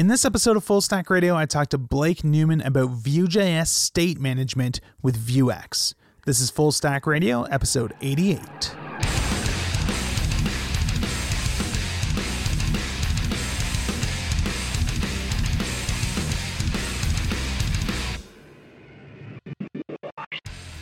In this episode of Full Stack Radio, I talked to Blake Newman about Vue.js state management with Vuex. This is Full Stack Radio, episode 88.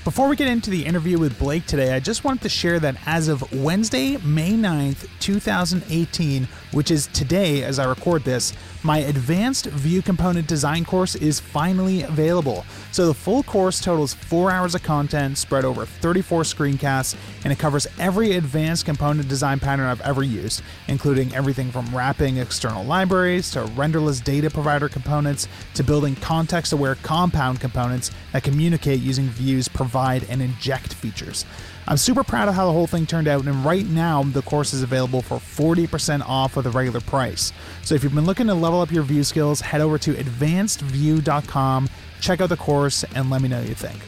Before we get into the interview with Blake today, I just wanted to share that as of Wednesday, May 9th, 2018, which is today as I record this, my advanced Vue component design course is finally available. So the full course totals four hours of content spread over 34 screencasts, and it covers every advanced component design pattern I've ever used, including everything from wrapping external libraries to renderless data provider components to building context aware compound components that communicate using Vue's provide and inject features. I'm super proud of how the whole thing turned out, and right now the course is available for 40% off of the regular price. So if you've been looking to level up your Vue skills, head over to advancedvue.com, check out the course, and let me know what you think.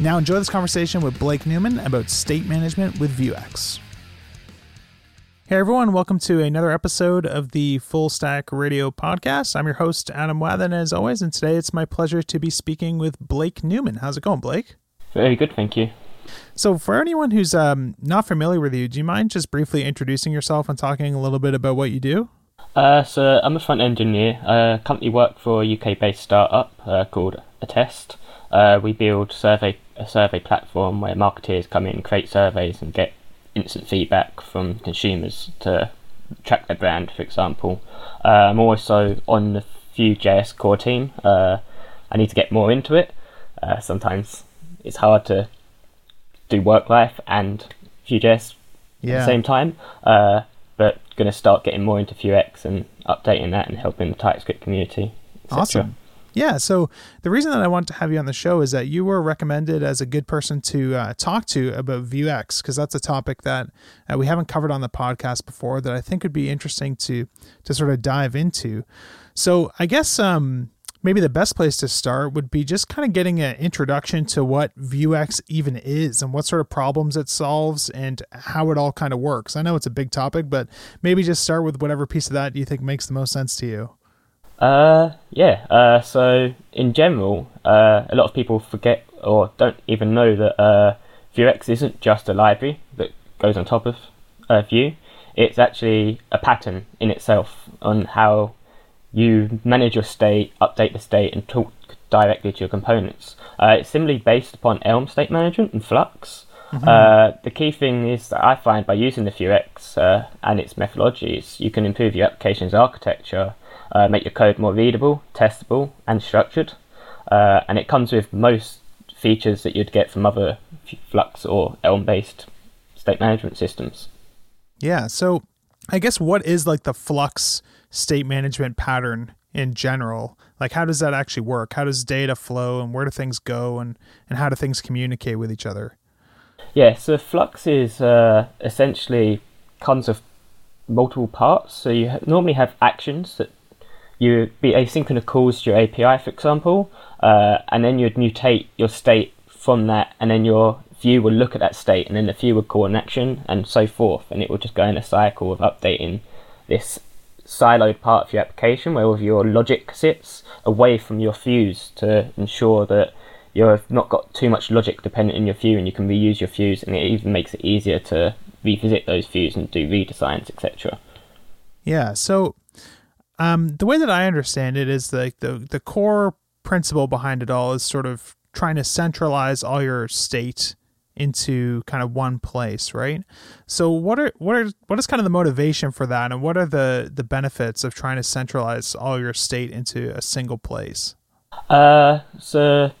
Now enjoy this conversation with Blake Newman about state management with Vuex. Hey everyone, welcome to another episode of the Full Stack Radio podcast. I'm your host, Adam Wathan, as always, and today it's my pleasure to be speaking with Blake Newman. How's it going, Blake? Very good, thank you. So, for anyone who's um, not familiar with you, do you mind just briefly introducing yourself and talking a little bit about what you do? Uh, so, I'm a front engineer. I currently work for a UK based startup uh, called Attest. Uh, we build survey a survey platform where marketers come in, create surveys, and get instant feedback from consumers to track their brand, for example. Uh, I'm also on the Vue.js core team. Uh, I need to get more into it. Uh, sometimes it's hard to do work life and Vue.js yeah. at the same time. Uh, but going to start getting more into Vuex and updating that and helping the TypeScript community. Awesome. Yeah, so the reason that I want to have you on the show is that you were recommended as a good person to uh, talk to about Vuex because that's a topic that uh, we haven't covered on the podcast before that I think would be interesting to to sort of dive into. So I guess um, maybe the best place to start would be just kind of getting an introduction to what Vuex even is and what sort of problems it solves and how it all kind of works. I know it's a big topic, but maybe just start with whatever piece of that you think makes the most sense to you. Uh, yeah. Uh, so in general, uh, a lot of people forget or don't even know that uh, Vuex isn't just a library that goes on top of uh, Vue. It's actually a pattern in itself on how you manage your state, update the state, and talk directly to your components. Uh, it's similarly based upon Elm state management and Flux. Mm-hmm. Uh, the key thing is that I find by using the Vuex uh, and its methodologies, you can improve your application's architecture, uh, make your code more readable, testable, and structured. Uh, and it comes with most features that you'd get from other Flux or Elm based state management systems. Yeah. So I guess what is like the Flux state management pattern in general? Like how does that actually work? How does data flow and where do things go and and how do things communicate with each other? Yeah so flux is uh, essentially comes of multiple parts. So you normally have actions that you be asynchronous calls to your api for example uh, and then you'd mutate your state from that and then your view will look at that state and then the view will call an action and so forth. And it will just go in a cycle of updating this siloed part of your application where all your logic sits away from your views to ensure that you've not got too much logic dependent in your view and you can reuse your views and it even makes it easier to revisit those views and do redesigns etc yeah so um, the way that i understand it is like the, the core principle behind it all is sort of trying to centralize all your state into kind of one place, right? So what are what are what is kind of the motivation for that and what are the the benefits of trying to centralize all your state into a single place? Uh so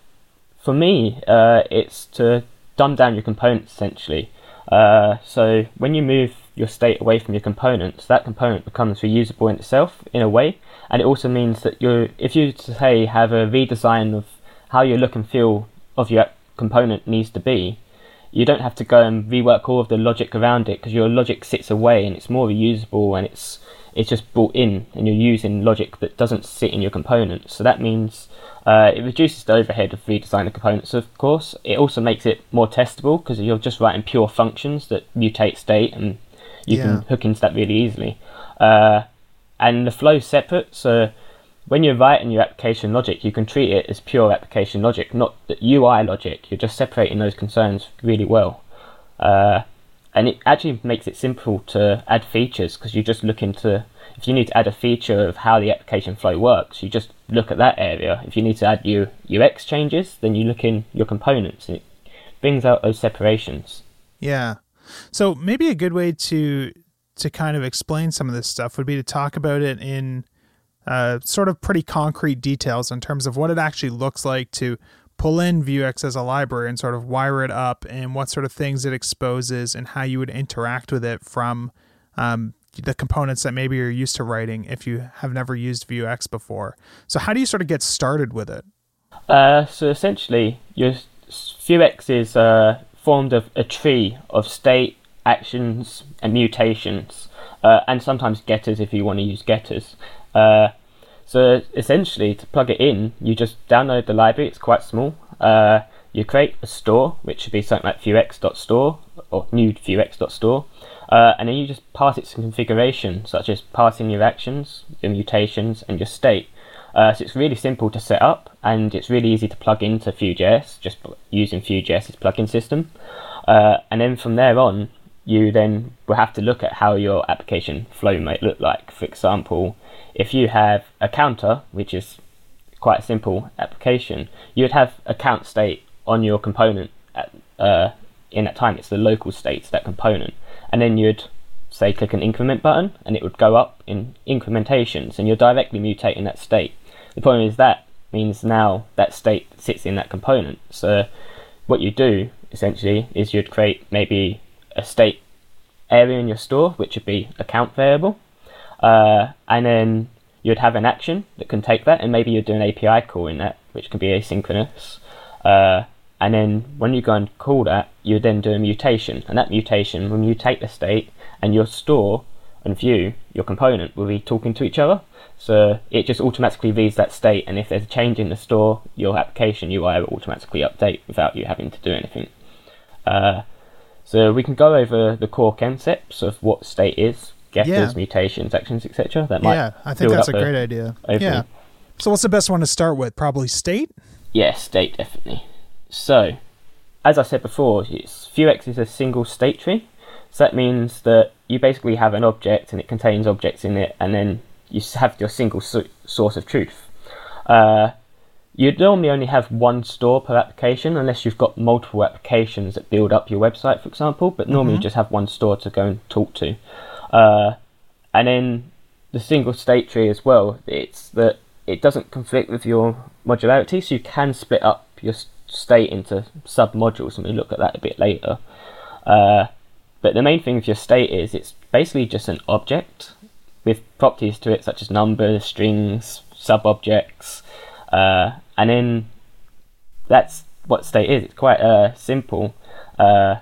for me, uh it's to dumb down your components essentially. Uh so when you move your state away from your components, that component becomes reusable in itself in a way. And it also means that you if you say have a redesign of how your look and feel of your component needs to be, you don't have to go and rework all of the logic around it because your logic sits away and it's more reusable and it's it's just brought in and you're using logic that doesn't sit in your components. So that means uh, it reduces the overhead of redesigning the components, of course. It also makes it more testable because you're just writing pure functions that mutate state and you yeah. can hook into that really easily. Uh, and the flow separate, so when you're writing your application logic, you can treat it as pure application logic, not the UI logic. You're just separating those concerns really well. Uh, and it actually makes it simple to add features because you just look into if you need to add a feature of how the application flow works, you just look at that area. If you need to add your UX changes, then you look in your components and it brings out those separations. Yeah. So maybe a good way to to kind of explain some of this stuff would be to talk about it in uh, sort of pretty concrete details in terms of what it actually looks like to pull in Vuex as a library and sort of wire it up and what sort of things it exposes and how you would interact with it from um, the components that maybe you're used to writing if you have never used Vuex before. So how do you sort of get started with it? Uh, so essentially, your Vuex is uh, formed of a tree of state, actions, and mutations, uh, and sometimes getters if you want to use getters. Uh, so essentially, to plug it in, you just download the library. It's quite small. Uh, you create a store, which should be something like vuex.store or new vuex.store, uh, and then you just pass it some configuration, such as passing your actions, your mutations, and your state. Uh, so it's really simple to set up, and it's really easy to plug into Vue.js, just using Vue.js's plugin system. Uh, and then from there on, you then will have to look at how your application flow might look like. For example, if you have a counter, which is quite a simple application, you would have a count state on your component at, uh, in that time. It's the local state to that component. And then you'd say click an increment button and it would go up in incrementations and you're directly mutating that state. The problem is that means now that state sits in that component. So what you do essentially is you'd create maybe a state area in your store, which would be a count variable, uh, and then you'd have an action that can take that, and maybe you'd do an API call in that, which can be asynchronous. Uh, and then when you go and call that, you'd then do a mutation, and that mutation will mutate the state, and your store and view, your component, will be talking to each other. So it just automatically reads that state, and if there's a change in the store, your application UI will automatically update without you having to do anything. Uh, so we can go over the core concepts of what state is, getters, yeah. mutations, actions, etc. That might yeah, I think that's a great idea. Yeah. So what's the best one to start with? Probably state. Yeah, state definitely. So, as I said before, it's Vuex is a single state tree. So that means that you basically have an object and it contains objects in it, and then you have your single source of truth. Uh, you'd normally only have one store per application unless you've got multiple applications that build up your website, for example. But normally mm-hmm. you just have one store to go and talk to. Uh, and then the single state tree as well, it's that it doesn't conflict with your modularity, so you can split up your state into sub modules, and we look at that a bit later. Uh, but the main thing with your state is it's basically just an object with properties to it such as numbers, strings, sub objects, uh, and then that's what state is. It's quite uh, simple. Uh,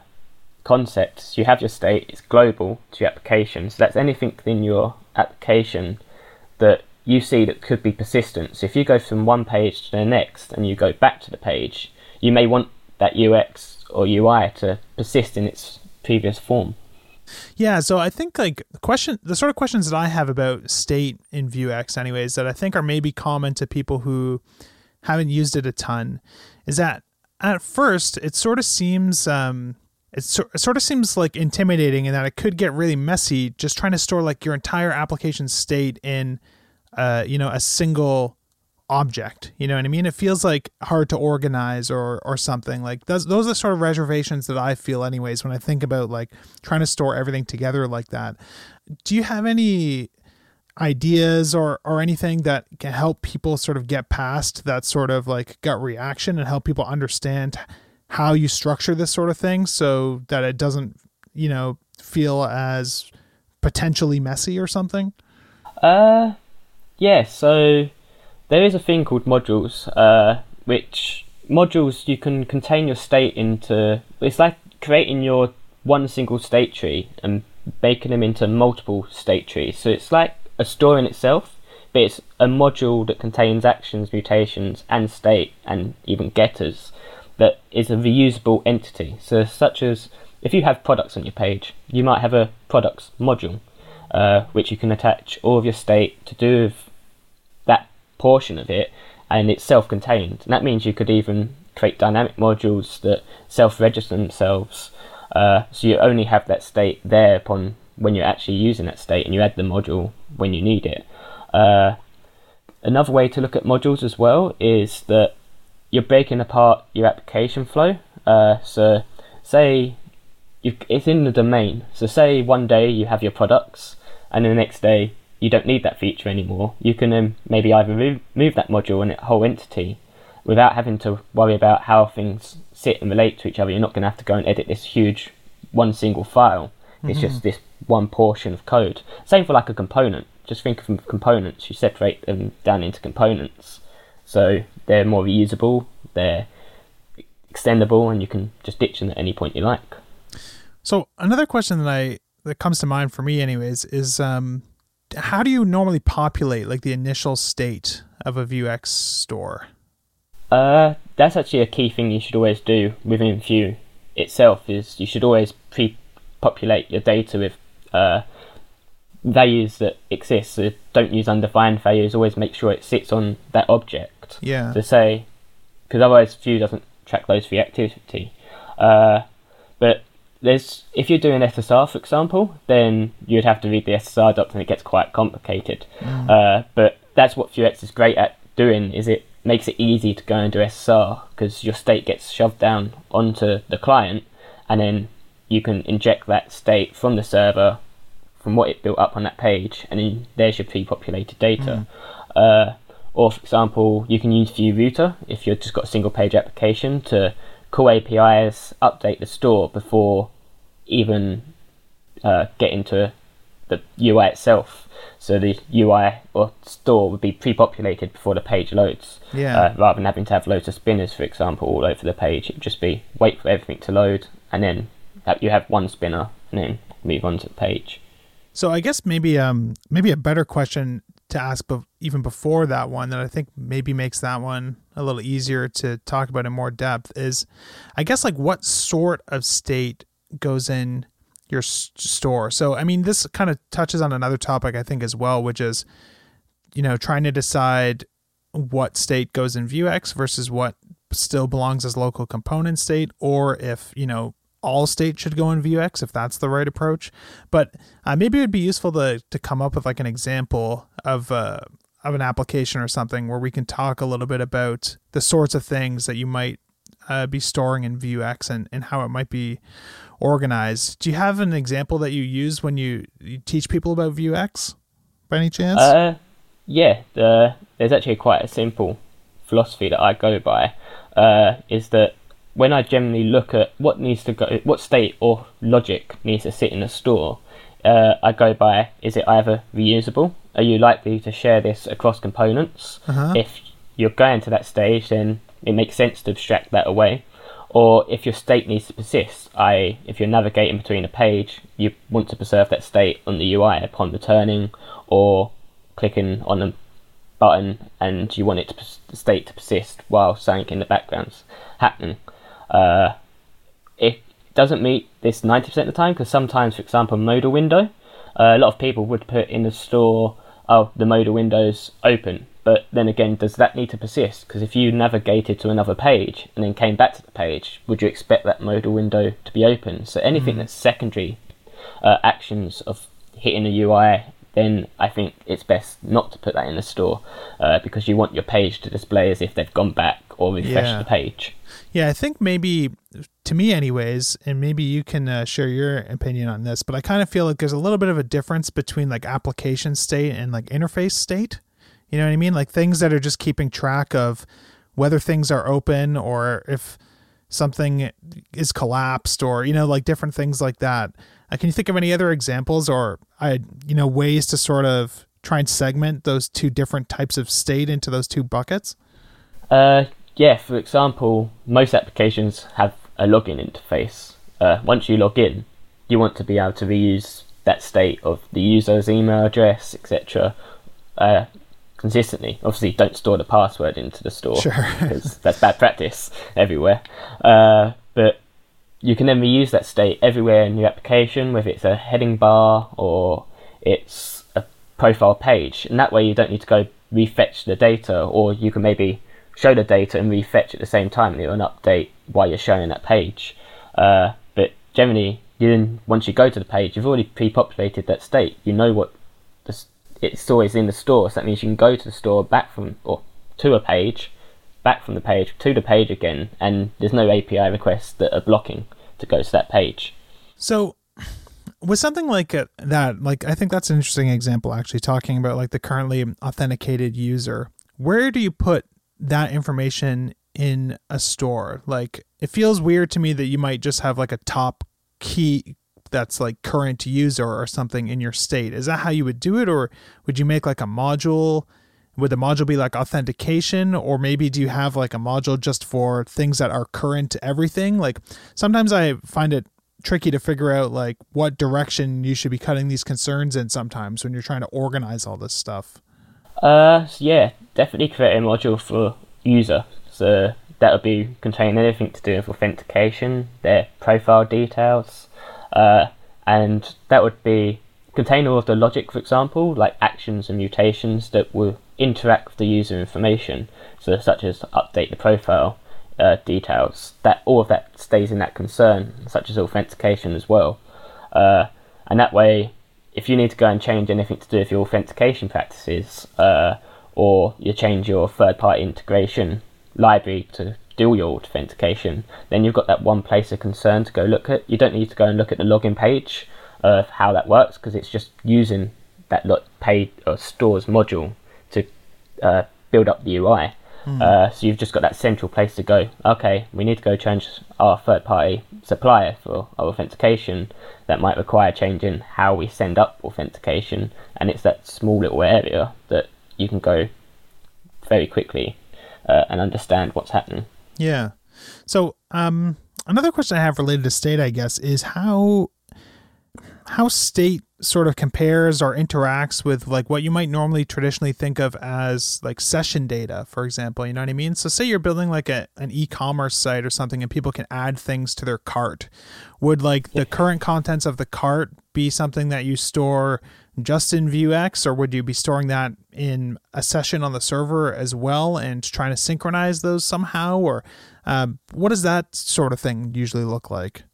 concepts. You have your state, it's global to your application. So that's anything in your application that you see that could be persistent. So if you go from one page to the next and you go back to the page, you may want that UX or UI to persist in its previous form. Yeah, so I think like the question, the sort of questions that I have about state in Vuex, anyways, that I think are maybe common to people who haven't used it a ton, is that at first it sort of seems um, it, so, it sort of seems like intimidating in that it could get really messy just trying to store like your entire application state in uh, you know a single object you know what i mean? It feels like hard to organize or or something like those those are sort of reservations that i feel anyways when i think about like trying to store everything together like that. Do you have any ideas or or anything that can help people sort of get past that sort of like gut reaction and help people understand how you structure this sort of thing so that it doesn't, you know, feel as potentially messy or something? Uh, yeah. So there is a thing called modules, uh, which modules you can contain your state into. It's like creating your one single state tree and baking them into multiple state trees. So it's like a store in itself, but it's a module that contains actions, mutations, and state, and even getters that is a reusable entity. So, such as if you have products on your page, you might have a products module, uh, which you can attach all of your state to do with that portion of it, and it's self-contained. And that means you could even create dynamic modules that self-register themselves. Uh, so you only have that state there upon when you're actually using that state, and you add the module when you need it. Uh, another way to look at modules as well is that you're breaking apart your application flow. Uh, so say it's in the domain. So say one day you have your products, and the next day you don't need that feature anymore. You can um, maybe either move, move that module and whole entity without having to worry about how things sit and relate to each other. You're not going to have to go and edit this huge one single file. It's mm-hmm. just this one portion of code. Same for like a component. Just think of components. You separate them down into components, so they're more reusable. They're extendable, and you can just ditch them at any point you like. So another question that I that comes to mind for me, anyways, is um, how do you normally populate like the initial state of a Vuex store? Uh, that's actually a key thing you should always do within Vue itself. Is you should always pre-populate your data with uh, values that exist. So don't use undefined values. Always make sure it sits on that object. Yeah. To say, because otherwise Vue doesn't track those for reactivity. Uh, but there's if you're doing SSR, for example, then you'd have to read the SSR docs and it gets quite complicated. Mm. Uh, but that's what Vuex is great at doing. Is it makes it easy to go and do SSR because your state gets shoved down onto the client, and then you can inject that state from the server, from what it built up on that page, and then there's your pre-populated data. Mm. Uh, or, for example, you can use Vue Router if you've just got a single page application to call APIs, update the store before even uh, getting to the UI itself. So the UI or store would be pre-populated before the page loads. Yeah. Uh, rather than having to have loads of spinners, for example, all over the page, it would just be wait for everything to load and then you have one spinner and then move on to the page. So I guess maybe um maybe a better question to ask even before that one that I think maybe makes that one a little easier to talk about in more depth is I guess like what sort of state goes in your s- store. So I mean this kind of touches on another topic I think as well which is you know trying to decide what state goes in Vuex versus what still belongs as local component state or if you know all states should go in Vuex if that's the right approach. But uh, maybe it would be useful to to come up with like an example of uh, of an application or something where we can talk a little bit about the sorts of things that you might uh, be storing in Vuex and, and how it might be organized. Do you have an example that you use when you, you teach people about Vuex by any chance? Uh, yeah, the, there's actually quite a simple philosophy that I go by. Uh, is that when I generally look at what needs to go, what state or logic needs to sit in a store, uh, I go by is it either reusable? Are you likely to share this across components? Uh-huh. If you're going to that stage, then it makes sense to abstract that away. Or if your state needs to persist, i.e., if you're navigating between a page, you want to preserve that state on the UI upon returning, or clicking on a button and you want it to the state to persist while something in the background's happening uh, it doesn't meet this 90% of the time because sometimes, for example, modal window, uh, a lot of people would put in the store, oh, the modal window's open. But then again, does that need to persist? Because if you navigated to another page and then came back to the page, would you expect that modal window to be open? So anything mm. that's secondary uh, actions of hitting a UI, then I think it's best not to put that in the store uh, because you want your page to display as if they've gone back or refreshed yeah. the page. Yeah, I think maybe to me, anyways, and maybe you can uh, share your opinion on this, but I kind of feel like there's a little bit of a difference between like application state and like interface state. You know what I mean? Like things that are just keeping track of whether things are open or if something is collapsed or you know like different things like that. Uh, can you think of any other examples or I you know ways to sort of try and segment those two different types of state into those two buckets? Uh, yeah, for example, most applications have a login interface. Uh, once you log in, you want to be able to reuse that state of the user's email address, etc., uh, consistently. Obviously, don't store the password into the store because that's bad practice everywhere. Uh, but you can then reuse that state everywhere in your application, whether it's a heading bar or it's a profile page, and that way you don't need to go refetch the data, or you can maybe show the data and refetch at the same time, and it'll update while you're showing that page. Uh, but generally, you then once you go to the page, you've already pre-populated that state. You know what the it's store is in the store, so that means you can go to the store, back from or to a page, back from the page to the page again, and there's no API requests that are blocking to go to that page. So with something like that, like I think that's an interesting example actually talking about like the currently authenticated user. Where do you put that information in a store? Like it feels weird to me that you might just have like a top key that's like current user or something in your state. Is that how you would do it or would you make like a module? Would the module be like authentication or maybe do you have like a module just for things that are current to everything? Like sometimes I find it tricky to figure out like what direction you should be cutting these concerns in sometimes when you're trying to organize all this stuff. Uh, yeah, definitely create a module for user. So that would be containing anything to do with authentication, their profile details, uh, and that would be contain all of the logic, for example, like actions and mutations that will interact with the user information. So such as update the profile, uh, details, that all of that stays in that concern, such as authentication as well. Uh, and that way, if you need to go and change anything to do with your authentication practices, uh, or you change your third-party integration library to do your authentication, then you've got that one place of concern to go look at. You don't need to go and look at the login page of how that works because it's just using that paid or stores module to uh, build up the UI. Mm. Uh, so you've just got that central place to go. Okay, we need to go change our third party supplier for our authentication. That might require changing how we send up authentication, and it's that small little area that you can go very quickly uh, and understand what's happening. Yeah. So, um, another question I have related to state, I guess, is how how state sort of compares or interacts with like what you might normally traditionally think of as like session data for example you know what i mean? So say you're building like a, an e-commerce site or something and people can add things to their cart. Would like the current contents of the cart be something that you store just in vuex or would you be storing that in a session on the server as well and trying to synchronize those somehow? Or um, what does that sort of thing usually look like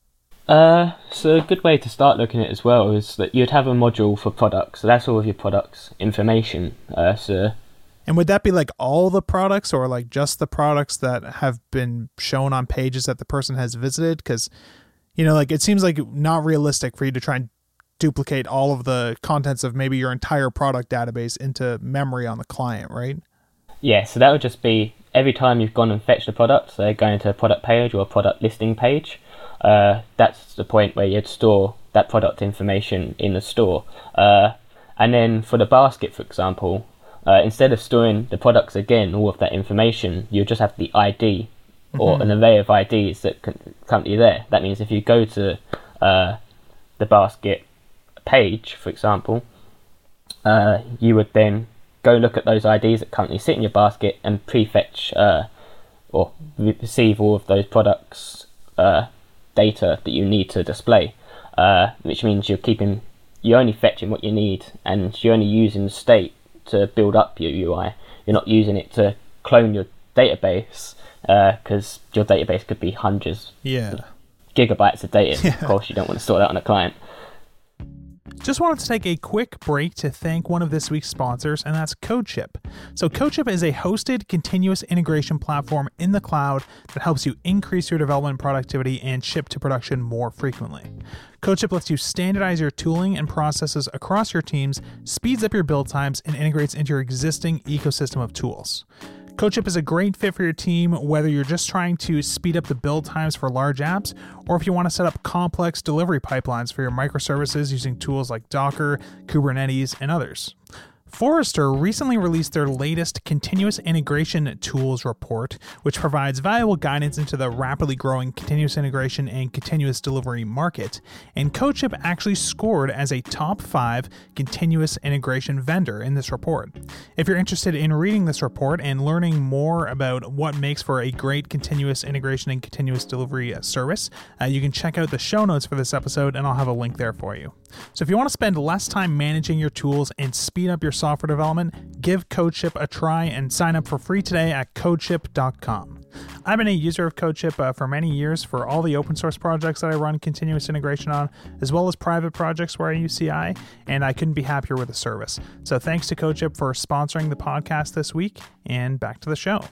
uh, so a good way to start looking at it as well is that you'd have a module for products. So that's all of your products information. Uh, so. And would that be like all the products, or like just the products that have been shown on pages that the person has visited? Because, you know, like it seems like not realistic for you to try and duplicate all of the contents of maybe your entire product database into memory on the client, right? Yeah, so that would just be every time you've gone and fetched a product, so going to a product page or a product listing page, uh, that's the point where you'd store that product information in the store. Uh, and then for the basket, for example, uh, instead of storing the products again, all of that information, you just have the ID or mm-hmm. an array of IDs that can currently there. That means if you go to uh, the basket page, for example, uh, you would then go look at those IDs that currently sit in your basket and prefetch uh, or receive all of those products uh, data that you need to display, uh, which means you're keeping you're only fetching what you need and you're only using the state to build up your UI. You're not using it to clone your database because uh, your database could be hundreds, yeah, gigabytes of data. Yeah. Of course, you don't want to store that on a client. Just wanted to take a quick break to thank one of this week's sponsors, and that's CodeShip. So, CodeShip is a hosted continuous integration platform in the cloud that helps you increase your development productivity and ship to production more frequently. CodeShip lets you standardize your tooling and processes across your teams, speeds up your build times, and integrates into your existing ecosystem of tools. CodeShip is a great fit for your team, whether you're just trying to speed up the build times for large apps, or if you want to set up complex delivery pipelines for your microservices using tools like Docker, Kubernetes, and others. Forrester recently released their latest continuous integration tools report, which provides valuable guidance into the rapidly growing continuous integration and continuous delivery market. And CodeShip actually scored as a top five continuous integration vendor in this report. If you're interested in reading this report and learning more about what makes for a great continuous integration and continuous delivery service, uh, you can check out the show notes for this episode, and I'll have a link there for you. So if you want to spend less time managing your tools and speed up your software development, give CodeShip a try and sign up for free today at codeship.com. I've been a user of CodeShip uh, for many years for all the open source projects that I run continuous integration on, as well as private projects where I use CI, and I couldn't be happier with the service. So thanks to CodeShip for sponsoring the podcast this week, and back to the show.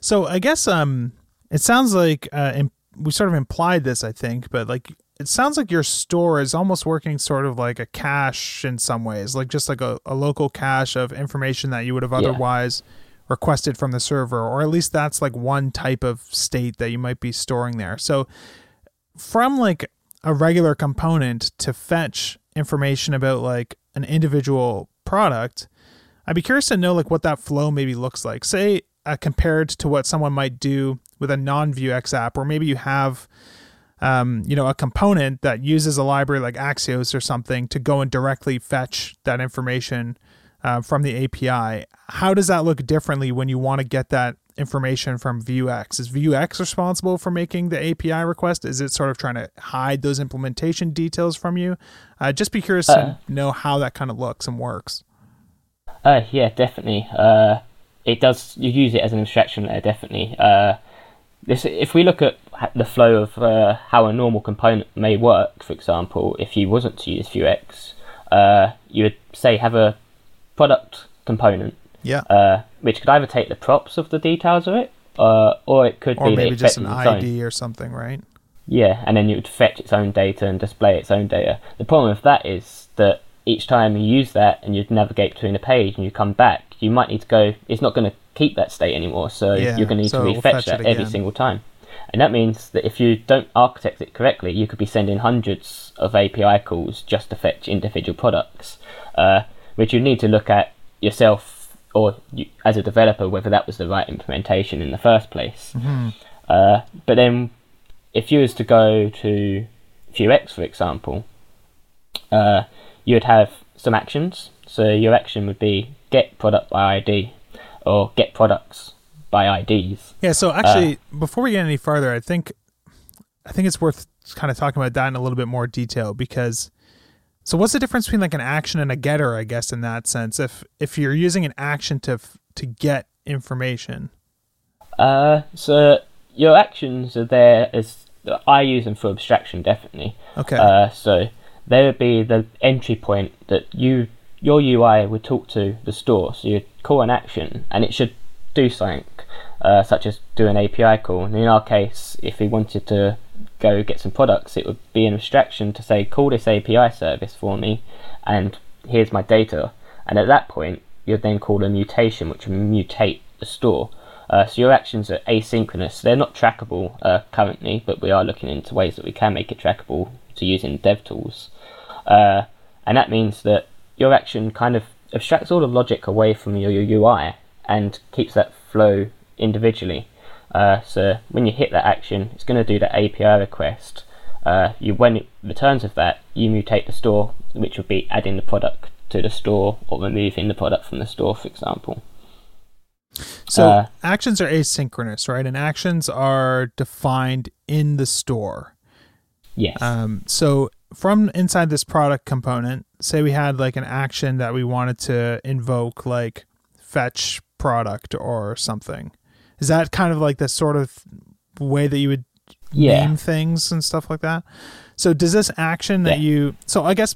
So I guess um, it sounds like uh, we sort of implied this, I think, but like it sounds like your store is almost working sort of like a cache in some ways, like just like a, a local cache of information that you would have otherwise yeah. requested from the server, or at least that's like one type of state that you might be storing there. So from like a regular component to fetch information about like an individual product, I'd be curious to know like what that flow maybe looks like. Say uh, compared to what someone might do with a non-Vuex app, or maybe you have um, you know, a component that uses a library like Axios or something to go and directly fetch that information uh, from the API. How does that look differently when you want to get that information from Vuex? Is Vuex responsible for making the API request? Is it sort of trying to hide those implementation details from you? Uh, just be curious uh, to know how that kind of looks and works. Uh, yeah, definitely. Uh, it does. You use it as an abstraction layer, definitely. Uh, this, if we look at the flow of uh, how a normal component may work, for example, if you wasn't to use Vuex, uh, you would say have a product component, yeah, uh, which could either take the props of the details of it, uh, or it could or be maybe just an ID or something, right? Yeah, and then you would fetch its own data and display its own data. The problem with that is that each time you use that and you navigate between the page and you come back, you might need to go. It's not going to keep that state anymore. So yeah, you're going to need so to refetch that every single time. And that means that if you don't architect it correctly, you could be sending hundreds of API calls just to fetch individual products, uh, which you need to look at yourself or you, as a developer whether that was the right implementation in the first place. Mm-hmm. Uh, but then, if you was to go to Vuex, for example, uh, you'd have some actions. So your action would be get product by ID or get products by IDs. Yeah. So actually, uh, before we get any further, I think I think it's worth kind of talking about that in a little bit more detail because. So what's the difference between like an action and a getter? I guess in that sense, if if you're using an action to to get information. Uh, so your actions are there as I use them for abstraction, definitely. Okay. Uh, so they would be the entry point that you your UI would talk to the store. So you'd call an action and it should do something, uh, such as do an API call. And in our case, if we wanted to go get some products, it would be an abstraction to say, call this API service for me and here's my data. And at that point, you'd then call a mutation, which would mutate the store. Uh, so your actions are asynchronous. They're not trackable uh, currently, but we are looking into ways that we can make it trackable to using dev tools. Uh, and that means that your action kind of abstracts all the logic away from your, your UI and keeps that flow individually. Uh, so when you hit that action, it's going to do the API request. Uh, you when it returns of that, you mutate the store, which would be adding the product to the store or removing the product from the store, for example. So uh, actions are asynchronous, right? And actions are defined in the store. Yes. Um, so from inside this product component, say we had like an action that we wanted to invoke, like fetch product or something. Is that kind of like the sort of way that you would yeah. name things and stuff like that? So does this action that yeah. you so I guess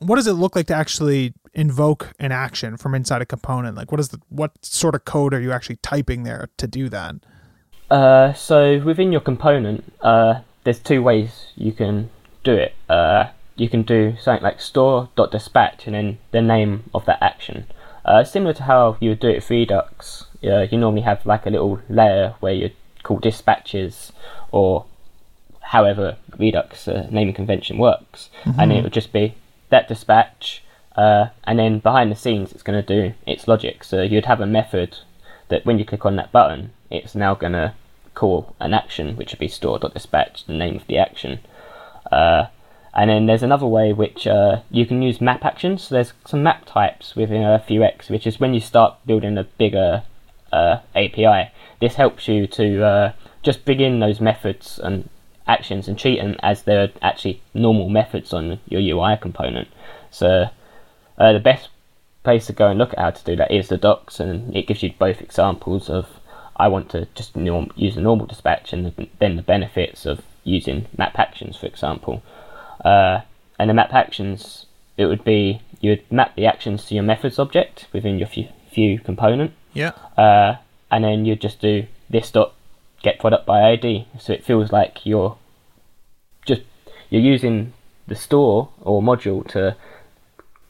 what does it look like to actually invoke an action from inside a component? Like what is the what sort of code are you actually typing there to do that? Uh, so within your component, uh, there's two ways you can do it. Uh, you can do something like store.dispatch and then the name of that action. Uh, similar to how you would do it with Redux, uh, you normally have like a little layer where you call dispatches or however Redux uh, naming convention works, mm-hmm. and it would just be that dispatch, uh, and then behind the scenes it's going to do its logic. So you'd have a method that when you click on that button, it's now going to call an action, which would be store.dispatch, the name of the action. Uh, and then there's another way which uh, you can use map actions. So there's some map types within a Vuex, which is when you start building a bigger uh, API. This helps you to uh, just begin those methods and actions and treat them as they're actually normal methods on your UI component. So uh, the best place to go and look at how to do that is the docs, and it gives you both examples of I want to just norm- use a normal dispatch, and then the benefits of using map actions, for example. Uh, and the map actions, it would be you would map the actions to your methods object within your Vue, Vue component. Yeah. Uh, and then you just do this dot get product by ID. So it feels like you're just you're using the store or module to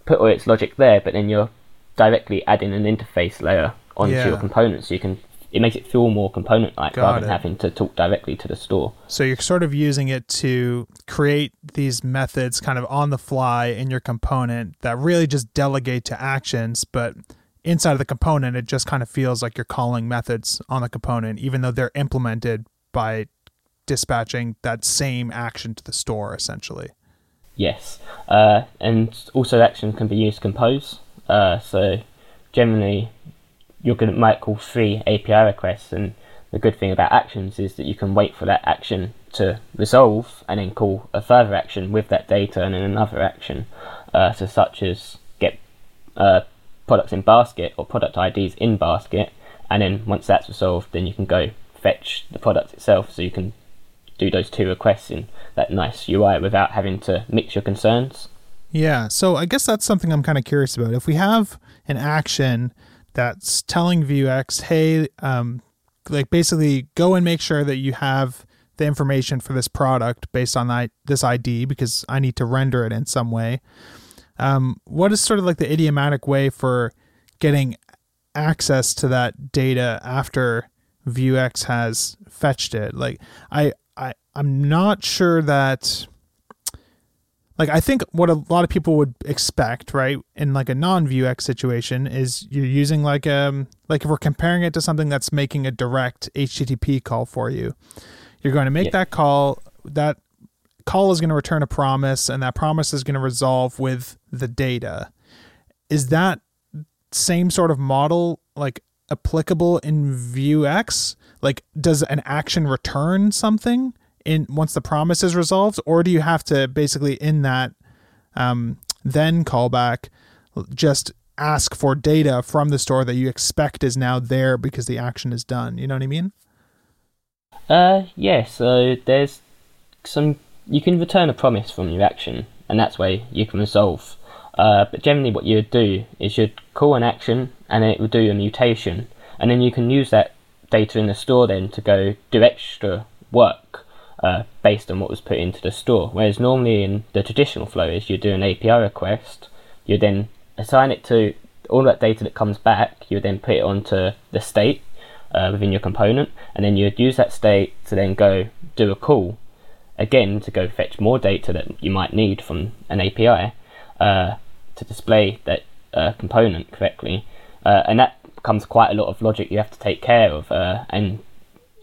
put all its logic there, but then you're directly adding an interface layer onto Yeah. your component, so you can. It makes it feel more component-like Got rather than it. having to talk directly to the store. So you're sort of using it to create these methods kind of on the fly in your component that really just delegate to actions, but inside of the component, it just kind of feels like you're calling methods on the component, even though they're implemented by dispatching that same action to the store, essentially. Yes, uh, and also action can be used to compose. Uh, so generally, going to might call three API requests, and the good thing about actions is that you can wait for that action to resolve and then call a further action with that data and then another action. Uh, so such as get uh, products in basket or product IDs in basket, and then once that's resolved, then you can go fetch the product itself. So you can do those two requests in that nice UI without having to mix your concerns. Yeah. So I guess that's something I'm kind of curious about. If we have an action that's telling Vuex, hey, um, like basically go and make sure that you have the information for this product based on I- this ID because I need to render it in some way. Um, what is sort of like the idiomatic way for getting access to that data after Vuex has fetched it? Like I, I I'm not sure that like I think what a lot of people would expect, right, in like a non-Vuex situation is you're using like um like if we're comparing it to something that's making a direct HTTP call for you, you're going to make Yeah. that call. That call is going to return a promise, and that promise is going to resolve with the data. Is that same sort of model like applicable in Vuex? Like, does an action return something in once the promise is resolved, or do you have to basically in that um, then callback just ask for data from the store that you expect is now there because the action is done? You know what I mean? Uh, yeah. So there's some you can return a promise from your action, and that's where you can resolve. Uh, but generally, what you would do is you'd call an action, and it would do a mutation, and then you can use that data in the store then to go do extra work uh, based on what was put into the store. Whereas normally in the traditional flow is you do an API request, you then assign it to all that data that comes back, you then put it onto the state uh, within your component, and then you'd use that state to then go do a call again to go fetch more data that you might need from an API uh, to display that uh, component correctly, uh, and that becomes quite a lot of logic you have to take care of. Uh, and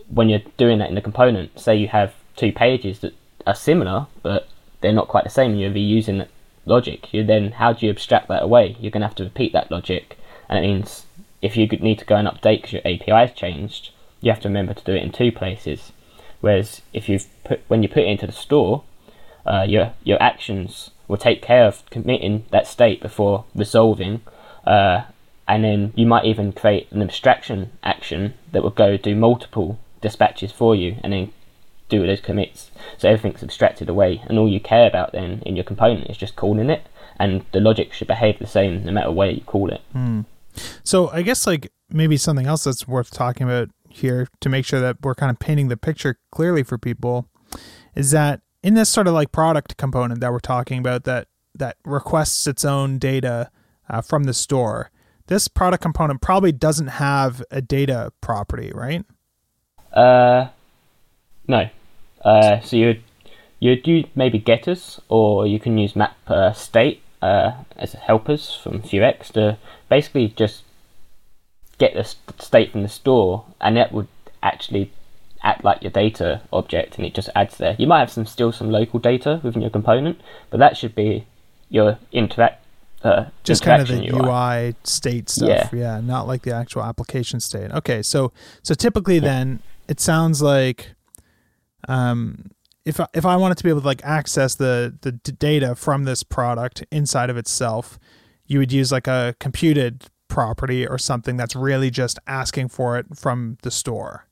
when you're doing that in the component, say you have two pages that are similar but they're not quite the same, you're reusing that logic. You then how do you abstract that away? You're going to have to repeat that logic, and it means if you need to go and update because your API has changed, you have to remember to do it in two places. Whereas if you've put when you put it into the store, uh, your your actions will take care of committing that state before resolving, uh, and then you might even create an abstraction action that will go do multiple dispatches for you, and then do those commits. So everything's abstracted away, and all you care about then in your component is just calling it, and the logic should behave the same no matter where you call it. So I guess like maybe something else that's worth talking about here to make sure that we're kind of painting the picture clearly for people is that in this sort of like product component that we're talking about that that requests its own data uh, from the store, this product component probably doesn't have a data property, right? Uh, no. Uh, so you'd you'd do maybe getters, or you can use map uh, state uh, as helpers from Vuex to basically just get the state from the store, and that would actually act like your data object, and it just adds there. You might have some still some local data within your component, but that should be your interact. Uh, Just kind of the interaction UI, state stuff, yeah. not like the actual application state. Okay, so so typically then it sounds like um if I, if I wanted to be able to like access the the data from this product inside of itself, you would use like a computed property or something that's really just asking for it from the store.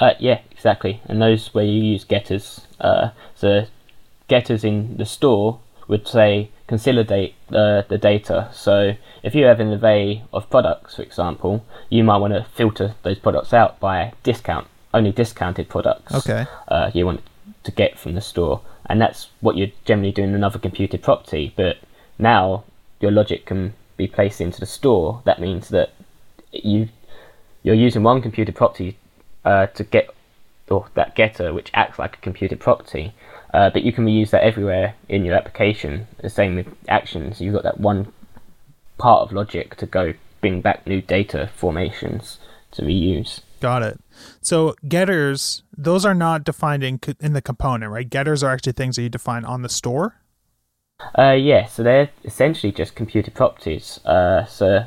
Uh, yeah, exactly. And those where you use getters. Uh, so getters in the store would say consolidate the, the data. So if you have an array of products, for example, you might want to filter those products out by discount, only discounted products. Okay. Uh, you want to get from the store, and that's what you're generally doing in another computed property. But now your logic can be placed into the store. That means that you you're using one computed property uh, to get or that getter which acts like a computed property uh, but you can reuse that everywhere in your application. The same with actions. You've got that one part of logic to go bring back new data formations to reuse. Got it. So getters, those are not defined in, in the component, right? Getters are actually things that you define on the store. Uh, yeah, so they're essentially just computed properties. Uh, so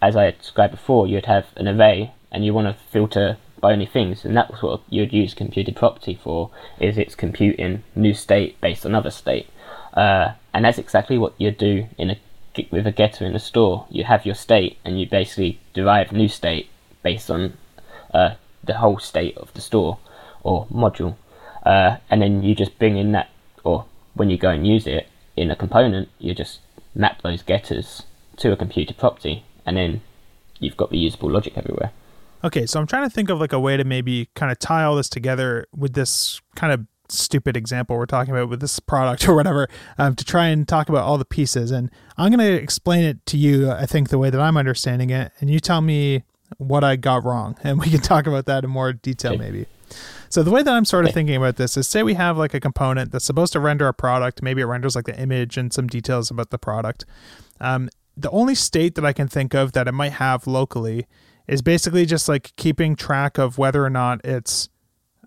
as I described before, you'd have an array, and you want to filter by only things, and that's what you'd use computed property for. Is it's computing new state based on other state, uh, and that's exactly what you do in a with a getter in a store. You have your state, and you basically derive new state based on uh, the whole state of the store or module, uh, and then you just bring in that, or when you go and use it in a component, you just map those getters to a computed property, and then you've got reusable logic everywhere. Okay, so I'm trying to think of like a way to maybe kind of tie all this together with this kind of stupid example we're talking about with this product or whatever um, to try and talk about all the pieces. And I'm going to explain it to you, I think, the way that I'm understanding it. And you tell me what I got wrong. And we can talk about that in more detail, okay. maybe. So the way that I'm sort of thinking about this is say we have like a component that's supposed to render a product. Maybe it renders like the image and some details about the product. Um, the only state that I can think of that it might have locally is basically just like keeping track of whether or not it's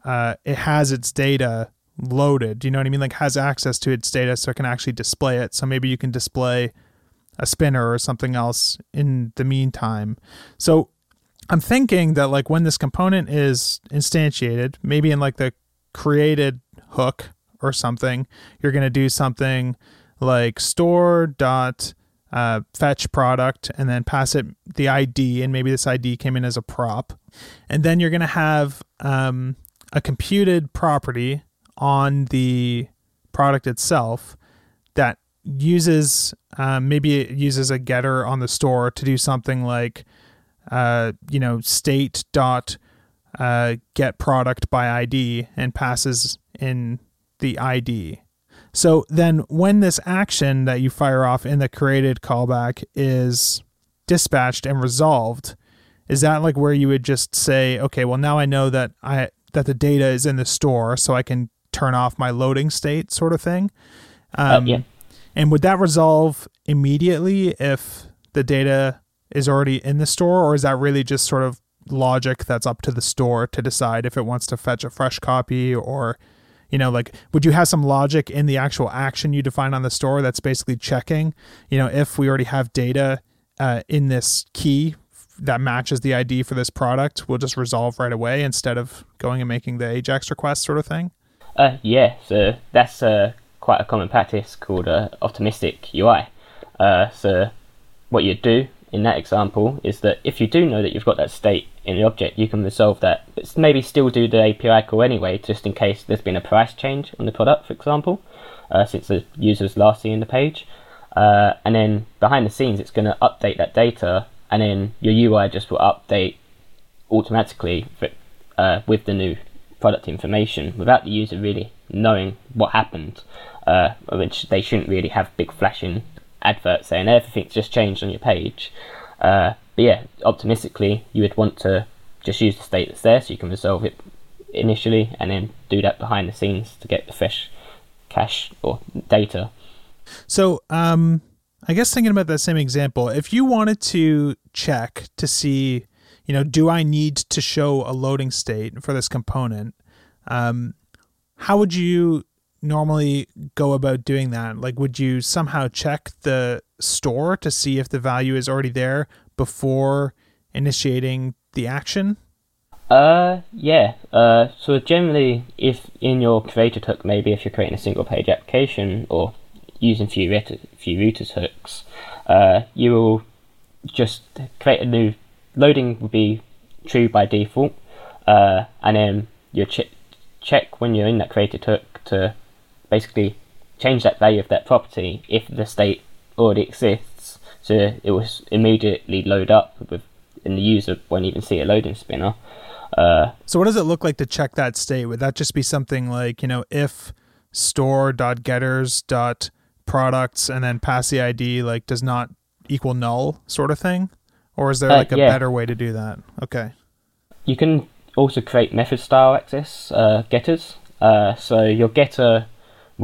uh, it has its data loaded. Do you know what I mean? Like has access to its data so it can actually display it. So maybe you can display a spinner or something else in the meantime. So I'm thinking that like when this component is instantiated, maybe in like the created hook or something, you're going to do something like store dot uh, fetch product and then pass it the ID, and maybe this ID came in as a prop. And then you're going to have um, a computed property on the product itself that uses um, maybe it uses a getter on the store to do something like uh, you know state dot uh, get product by ID and passes in the ID so then when this action that you fire off in the created callback is dispatched and resolved, is that like where you would just say, okay, well now I know that I that the data is in the store, so I can turn off my loading state sort of thing? Um, uh, yeah. And would that resolve immediately if the data is already in the store, or is that really just sort of logic that's up to the store to decide if it wants to fetch a fresh copy or you know like would you have some logic in the actual action you define on the store that's basically checking? You know if we already have data uh, in this key that matches the id for this product we'll just resolve right away instead of going and making the ajax request sort of thing? Uh, yeah so that's uh, quite a common practice called uh, optimistic ui uh, so what you do in that example is that if you do know that you've got that state in the object, you can resolve that, but maybe still do the API call anyway, just in case there's been a price change on the product, for example, uh, since the user's last seen the page. Uh, and then behind the scenes, it's going to update that data, and then your UI just will update automatically for, uh, with the new product information without the user really knowing what happened, uh, which they shouldn't really have big flashing advert saying everything's just changed on your page. Uh, but yeah, optimistically, you would want to just use the state that's there so you can resolve it initially and then do that behind the scenes to get the fresh cache or data. So, um, I guess thinking about that same example, if you wanted to check to see, you know, do I need to show a loading state for this component? Um, how would you normally go about doing that? Like, would you somehow check the store to see if the value is already there before initiating the action? Uh, yeah. Uh, so generally, if in your created hook, maybe if you're creating a single page application or using Vue, Vue Router's hooks, uh, you will just create a new loading will be true by default, uh, and then you ch- check when you're in that created hook to basically change that value of that property if the state already exists, so it will immediately load up with, and the user won't even see a loading spinner. Uh, so what does it look like to check that state? Would that just be something like you know if store.getters.products and then pass the ID like does not equal null sort of thing, or is there uh, like a yeah. better way to do that? Okay. You can also create method style access uh, getters. Uh, so your getter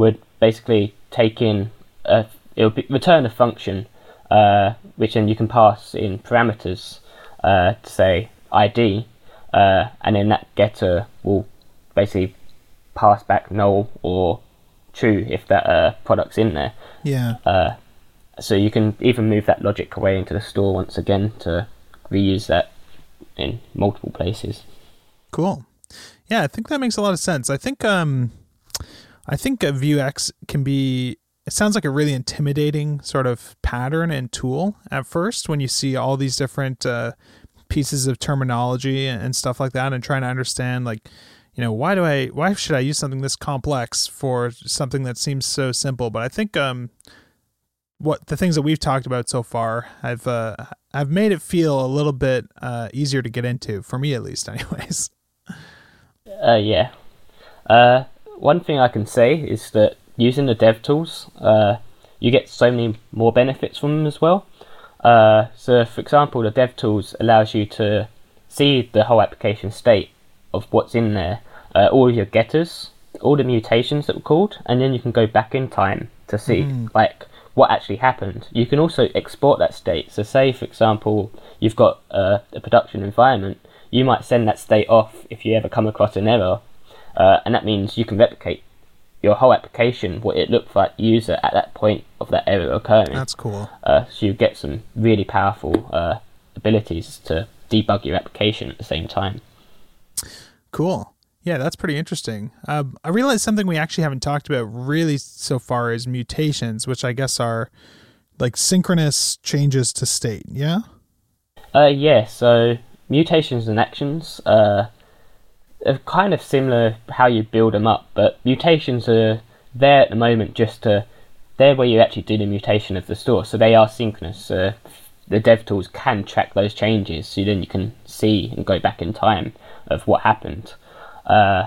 would basically take in a, it'll be, return a function uh, which then you can pass in parameters uh, to say ID uh, and then that getter will basically pass back null or true if that uh, product's in there. Yeah. Uh, so you can even move that logic away into the store once again to reuse that in multiple places. Cool. Yeah, I think that makes a lot of sense. I think um, I think a Vuex can be. It sounds like a really intimidating sort of pattern and tool at first when you see all these different uh, pieces of terminology and stuff like that and trying to understand like you know why do i why should i use something this complex for something that seems so simple but i think um what the things that we've talked about so far i've uh i've made it feel a little bit uh easier to get into for me at least anyways uh yeah uh one thing i can say is that using the dev tools uh you get so many more benefits from them as well uh, so, for example, the DevTools allows you to see the whole application state of what's in there, uh, all your getters, all the mutations that were called, and then you can go back in time to see mm. like what actually happened. You can also export that state. So, say for example, you've got uh, a production environment, you might send that state off if you ever come across an error, uh, and that means you can replicate your whole application, what it looked like user at that point of that error occurring. That's cool. Uh, so you get some really powerful uh, abilities to debug your application at the same time. Cool. Yeah, that's pretty interesting. Uh, I realized something we actually haven't talked about really so far is mutations, which I guess are like synchronous changes to state. Yeah. Uh, yeah. So mutations and actions. Uh, are kind of similar how you build them up, but mutations are there at the moment just to they're where you actually do the mutation of the store, so they are synchronous. Uh, the dev tools can track those changes, so then you can see and go back in time of what happened. Uh,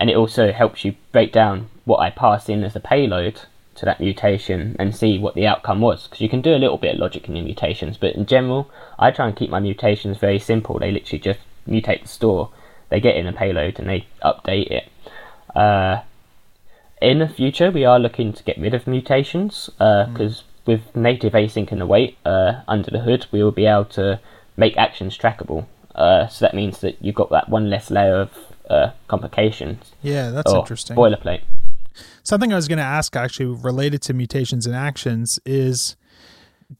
and it also helps you break down what I passed in as a payload to that mutation and see what the outcome was. Because you can do a little bit of logic in your mutations, but in general, I try and keep my mutations very simple. They literally just mutate the store they get in a payload and they update it. Uh, in the future, we are looking to get rid of mutations because uh, mm. with native async and await uh, under the hood, we will be able to make actions trackable. Uh, so that means that you've got that one less layer of uh, complications. Yeah, that's interesting. Boilerplate. Something I was going to ask actually related to mutations and actions is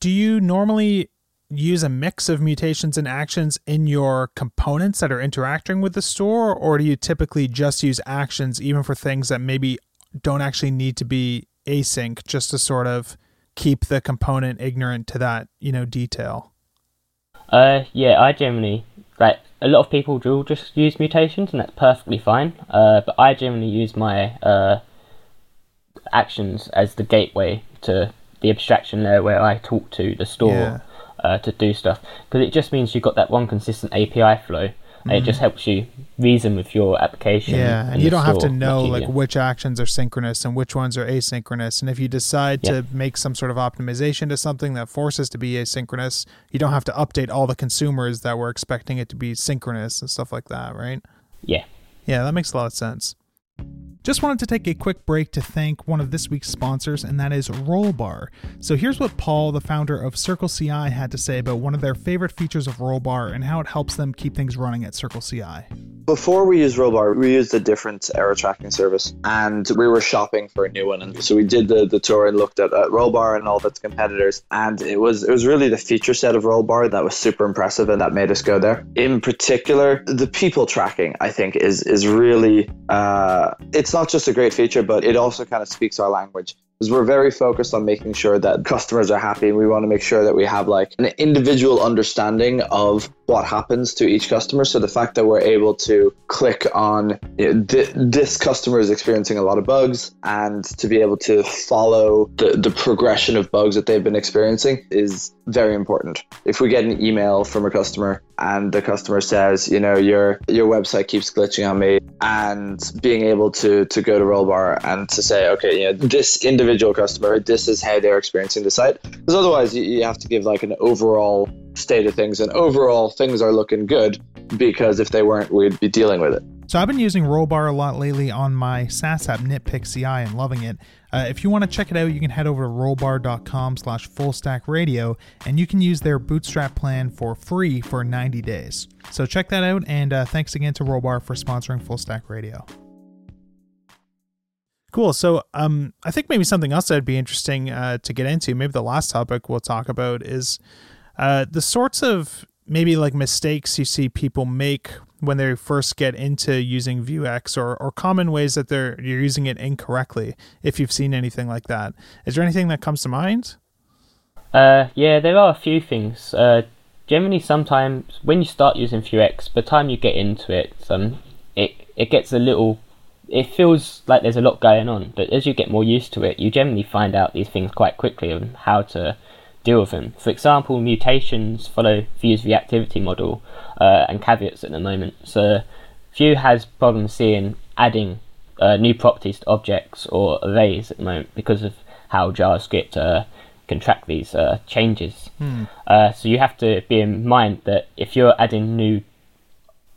do you normally use a mix of mutations and actions in your components that are interacting with the store, or do you typically just use actions even for things that maybe don't actually need to be async, just to sort of keep the component ignorant to that, you know, detail? Uh, yeah, I generally like a lot of people do just use mutations, and that's perfectly fine. Uh, but I generally use my uh, actions as the gateway to the abstraction layer where I talk to the store. Yeah uh, to do stuff because it just means you've got that one consistent API flow. And mm. it just mm-hmm. helps you reason with your application. Yeah, and you don't have to know like which actions are synchronous and which ones are asynchronous. And if you decide to make some sort of optimization to something that forces to be asynchronous, you don't have to update all the consumers that were expecting it to be synchronous and stuff like that, right? Yeah. Yeah, that makes a lot of sense. Just wanted to take a quick break to thank one of this week's sponsors, and that is Rollbar. So here's what Paul, the founder of Circle CI, had to say about one of their favorite features of Rollbar and how it helps them keep things running at Circle CI. before we used Rollbar, we used a different error tracking service, and we were shopping for a new one. And so we did the, the tour and looked at, at Rollbar and all of its competitors, and it was it was really the feature set of Rollbar that was super impressive, and that made us go there. In particular, the people tracking, I think, is is really uh, it's not just a great feature, but it also kind of speaks our language is we're very focused on making sure that customers are happy and we want to make sure that we have like an individual understanding of what happens to each customer. So the fact that we're able to click on you know, th- this customer is experiencing a lot of bugs and to be able to follow the, the progression of bugs that they've been experiencing is very important. If we get an email from a customer and the customer says you know your your website keeps glitching on me and being able to to go to rollbar and to say okay you know this individual customer this is how they're experiencing the site because otherwise you, you have to give like an overall state of things and overall things are looking good because if they weren't we'd be dealing with it so I've been using Rollbar a lot lately on my SaaS app Nitpick CI and loving it. Uh, if you want to check it out, you can head over to rollbar.com slash fullstackradio and you can use their bootstrap plan for free for 90 days. So check that out and uh, thanks again to Rollbar for sponsoring Full Stack Radio. Cool. So, um, I think maybe something else that'd be interesting uh, to get into. Maybe the last topic we'll talk about is uh, the sorts of maybe like mistakes you see people make when they first get into using Vuex or, or common ways that they're you're using it incorrectly if you've seen anything like that. Is there anything that comes to mind? Uh, yeah, there are a few things. Uh, generally, sometimes when you start using Vuex, by the time you get into it, um, it it gets a little. It feels like there's a lot going on, but as you get more used to it, you generally find out these things quite quickly and how to deal with them. For example, mutations follow Vue's reactivity model uh, and caveats at the moment. So Vue has problems seeing adding uh, new properties to objects or arrays at the moment because of how JavaScript uh, can track these uh, changes. Hmm. Uh, so you have to be in mind that if you're adding new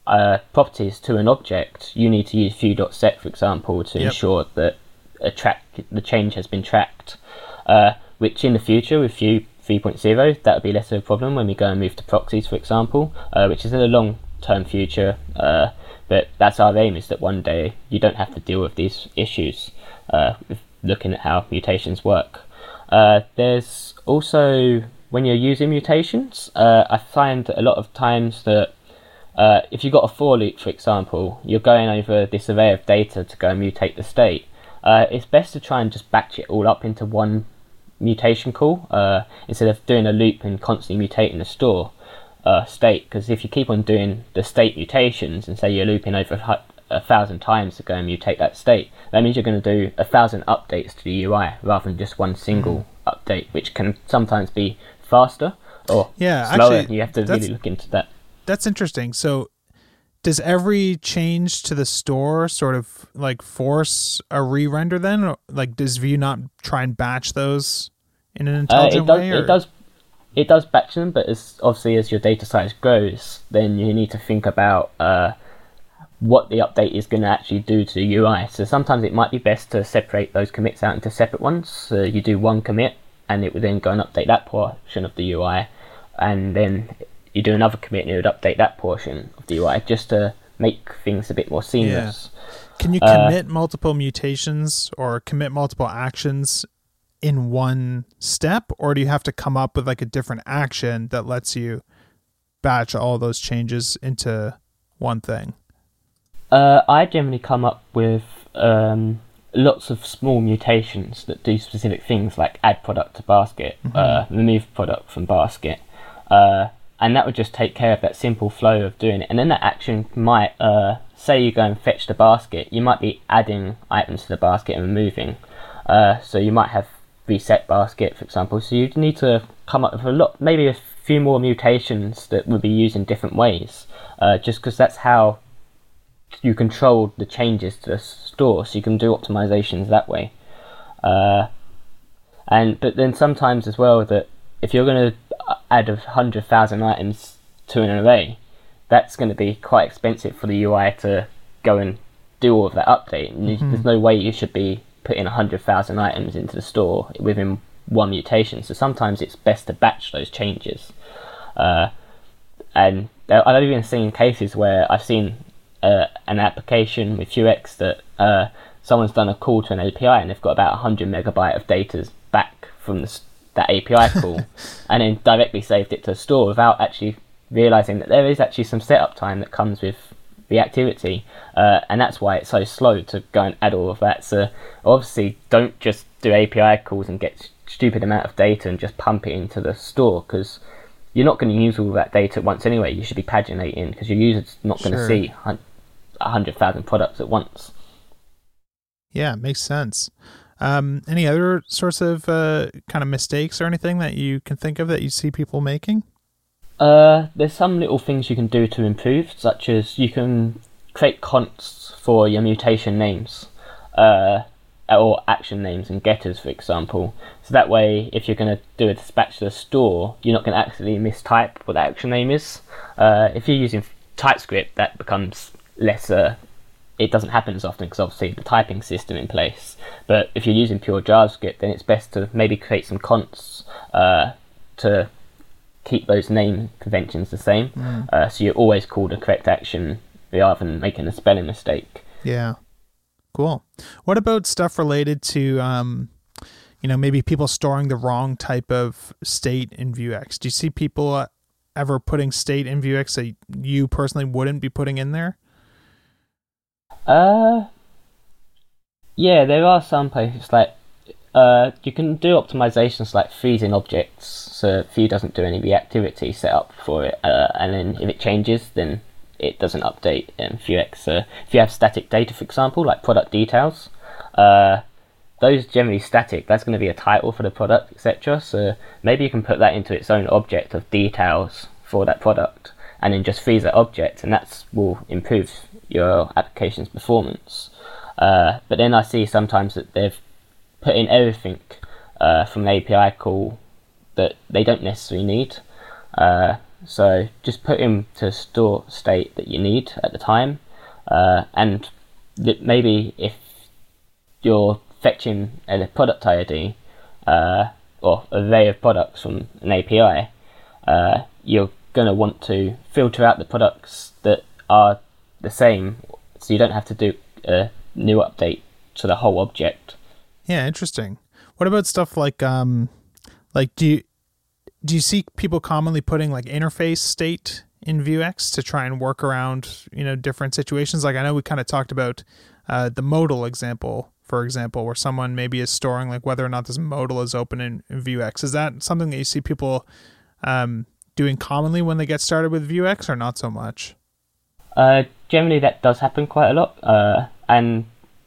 uh, properties to an object, you need to use Vue.set, for example, to yep. ensure that a track, the change has been tracked. which in the future with Vue 3.0, that would be less of a problem when we go and move to proxies, for example, uh, which is in the long term future. Uh, but that's our aim is that one day you don't have to deal with these issues uh, with looking at how mutations work. Uh, there's also, when you're using mutations, uh, I find a lot of times that uh, if you've got a for loop, for example, you're going over this array of data to go and mutate the state. it's best to try and just batch it all up into one mutation call uh, instead of doing a loop and constantly mutating the store uh, state. Because if you keep on doing the state mutations and say you're looping over a, a thousand times to go and mutate that state, that means you're going to do a thousand updates to the UI rather than just one single mm. update, which can sometimes be faster or yeah, slower. Actually, you have to really look into that. That's interesting. So does every change to the store sort of like force a re-render then like does vue not try and batch those in an intelligent uh, it does, way or? it does it does batch them but as obviously as your data size grows then you need to think about uh, what the update is going to actually do to the ui so sometimes it might be best to separate those commits out into separate ones so you do one commit and it would then go and update that portion of the ui and then you do another commit and it would update that portion of the UI just to make things a bit more seamless. Yeah. Can you uh, commit uh, multiple mutations or commit multiple actions in one step, or do you have to come up with like a different action that lets you batch all those changes into one thing? Uh, I generally come up with um, lots of small mutations that do specific things, like add product to basket, mm-hmm. uh, remove product from basket. Uh, and that would just take care of that simple flow of doing it. And then that action might, uh, say you go and fetch the basket, you might be adding items to the basket and removing. Uh, so you might have reset basket, for example. So you'd need to come up with a lot, maybe a few more mutations that would be used in different ways, uh, just because that's how you control the changes to the store. So you can do optimizations that way. Uh, and but then sometimes as well that if you're going to add a hundred thousand items to an array, that's going to be quite expensive for the UI to go and do all of that update. Mm-hmm. There's no way you should be putting a hundred thousand items into the store within one mutation. So sometimes it's best to batch those changes. Uh, and I've even seen cases where I've seen uh, an application with Vuex that uh, someone's done a call to an API and they've got about 100 megabyte of data back from the, that API call, and then directly saved it to a store without actually realizing that there is actually some setup time that comes with the activity, uh, and that's why it's so slow to go and add all of that. So obviously, don't just do API calls and get stupid amount of data and just pump it into the store because you're not going to use all that data at once anyway. You should be paginating because your user's not going to Sure. see a hundred thousand products at once. Yeah, makes sense. Um, any other sorts of uh, kind of mistakes or anything that you can think of that you see people making? Uh, there's some little things you can do to improve, such as you can create consts for your mutation names, uh, or action names and getters, for example. So that way, if you're going to do a dispatch to the store, you're not going to accidentally mistype what the action name is. Uh, if you're using TypeScript, that becomes less. It doesn't happen as often because obviously the typing system in place. But if you're using pure JavaScript, then it's best to maybe create some consts uh, to keep those name conventions the same. Uh, so you're always called the correct action rather than making a spelling mistake. Yeah. Cool. What about stuff related to, um, you know, maybe people storing the wrong type of state in Vuex? Do you see people uh, ever putting state in Vuex that you personally wouldn't be putting in there? Uh, yeah, there are some places like uh, you can do optimizations like freezing objects, so Vue doesn't do any reactivity set up for it, uh, and then if it changes, then it doesn't update in Vuex. So if you have static data, for example, like product details, uh, those generally static. That's going to be a title for the product, etc. So maybe you can put that into its own object of details for that product, and then just freeze that object, and that will improve your application's performance. Uh, but then I see sometimes that they've put in everything uh, from an API call that they don't necessarily need. Uh, so just put in to store state that you need at the time, uh, and maybe if you're fetching a product ID uh, or array of products from an API, uh, you're going to want to filter out the products that are the same, so you don't have to do a new update to the whole object. Yeah, interesting. What about stuff like um like do you do you see people commonly putting like interface state in Vuex to try and work around, you know, different situations? Like I know we kind of talked about uh, the modal example, for example, where someone maybe is storing like whether or not this modal is open in, in Vuex. Is that something that you see people um, doing commonly when they get started with Vuex or not so much? Uh, generally, that does happen quite a lot, uh, and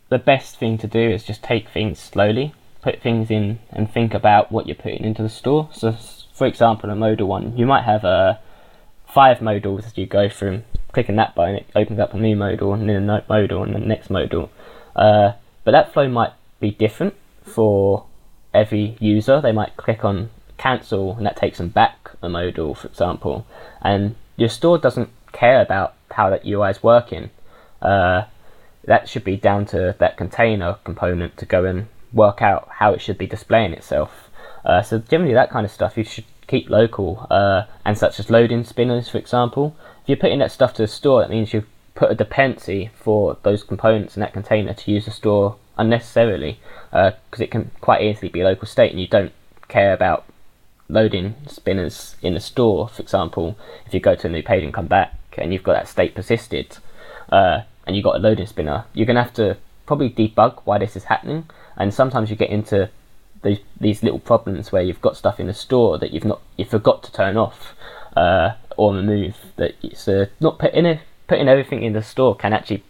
the best thing to do is just take things slowly, put things in, and think about what you're putting into the store. So, for example, a modal one, you might have uh, five modals as you go through. Clicking that button, it opens up a new modal, and then a modal, and the next modal. Uh, but that flow might be different for every user. They might click on cancel, and that takes them back a modal, for example. And your store doesn't care about how that UI is working. Uh, that should be down to that container component to go and work out how it should be displaying itself. Uh, so generally, that kind of stuff you should keep local, uh, and such as loading spinners, for example. If you're putting that stuff to the store, that means you've put a dependency for those components in that container to use the store unnecessarily, because it can quite easily be local state, and you don't care about loading spinners in the store, for example, if you go to a new page and come back and you've got that state persisted, uh, and you've got a loading spinner, you're going to have to probably debug why this is happening. And sometimes you get into these these little problems where you've got stuff in the store that you've not you forgot to turn off uh, or remove. That it's uh, not putting it, putting everything in the store can actually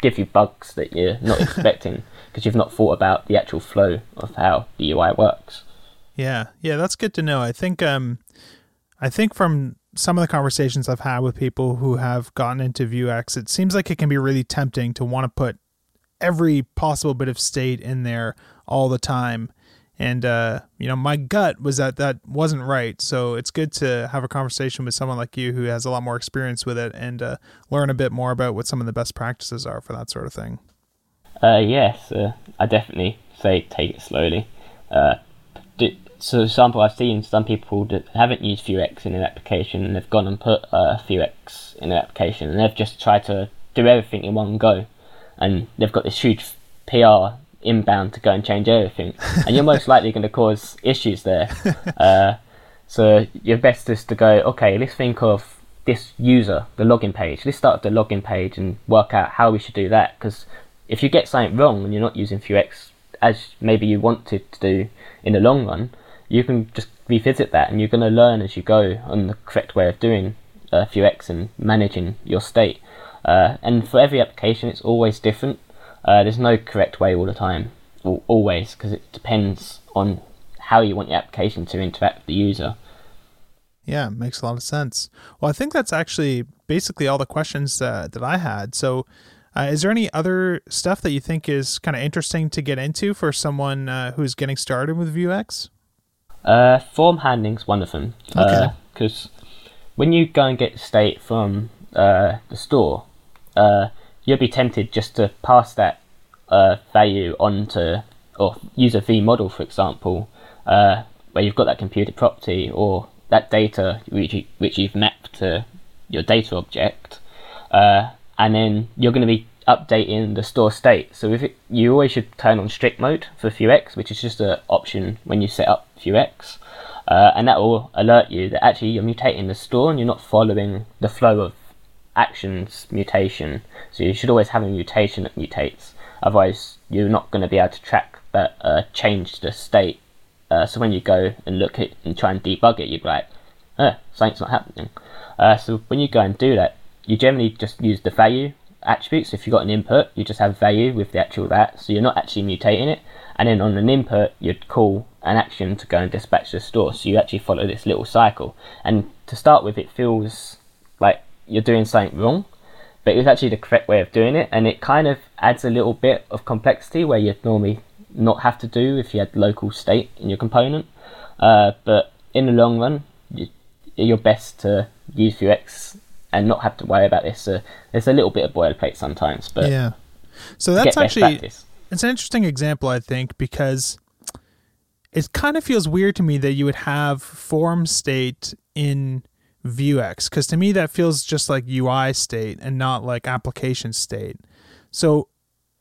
give you bugs that you're not expecting because you've not thought about the actual flow of how the UI works. Yeah, yeah, that's good to know. I think um I think from some of the conversations I've had with people who have gotten into Vuex, it seems like it can be really tempting to want to put every possible bit of state in there all the time. And uh, you know, my gut was that that wasn't right. So it's good to have a conversation with someone like you who has a lot more experience with it and uh, learn a bit more about what some of the best practices are for that sort of thing. Uh, yes, uh, I definitely say take it slowly. So, for example, I've seen some people that haven't used Vuex in an application and they've gone and put uh, Vuex in an application and they've just tried to do everything in one go, and they've got this huge PR inbound to go and change everything, and you're most likely going to cause issues there. Uh, so your best is to go, okay, let's think of this user, the login page. Let's start the login page and work out how we should do that. Because if you get something wrong and you're not using Vuex as maybe you wanted to do in the long run, you can just revisit that and you're going to learn as you go on the correct way of doing uh, Vuex and managing your state. Uh, and for every application, it's always different. Uh, there's no correct way all the time, or always, because it depends on how you want your application to interact with the user. Yeah, makes a lot of sense. Well, I think that's actually basically all the questions uh, that I had. So, uh, is there any other stuff that you think is kind of interesting to get into for someone uh, who's getting started with Vuex? Uh, form handling's one of them. Because uh, when you go and get state from uh, the store, you'll be tempted just to pass that value onto, or use a v-model, for example, uh, where you've got that computed property or that data which, you, which you've mapped to your data object, uh, and then you're going to be updating the store state. So if it, you always should turn on strict mode for Vuex, which is just an option when you set up Vuex, uh, and that will alert you that actually you're mutating the store and you're not following the flow of actions mutation. So you should always have a mutation that mutates. Otherwise, you're not going to be able to track that uh, change the state uh, so when you go and look at and try and debug it, you're like, oh, something's not happening. Uh, so when you go and do that, you generally just use the value attributes. If you've got an input, you just have value with the actual that, so you're not actually mutating it. And then on an input, you'd call an action to go and dispatch the store. So you actually follow this little cycle. And to start with, it feels like you're doing something wrong, but it's actually the correct way of doing it. And it kind of adds a little bit of complexity where you'd normally not have to do if you had local state in your component. Uh, but in the long run, you, you're best to use Vuex and not have to worry about this. Uh, there's a little bit of boilerplate sometimes, but yeah. So that's actually it's an interesting example, I think, because it kind of feels weird to me that you would have form state in Vuex, because to me that feels just like UI state and not like application state. So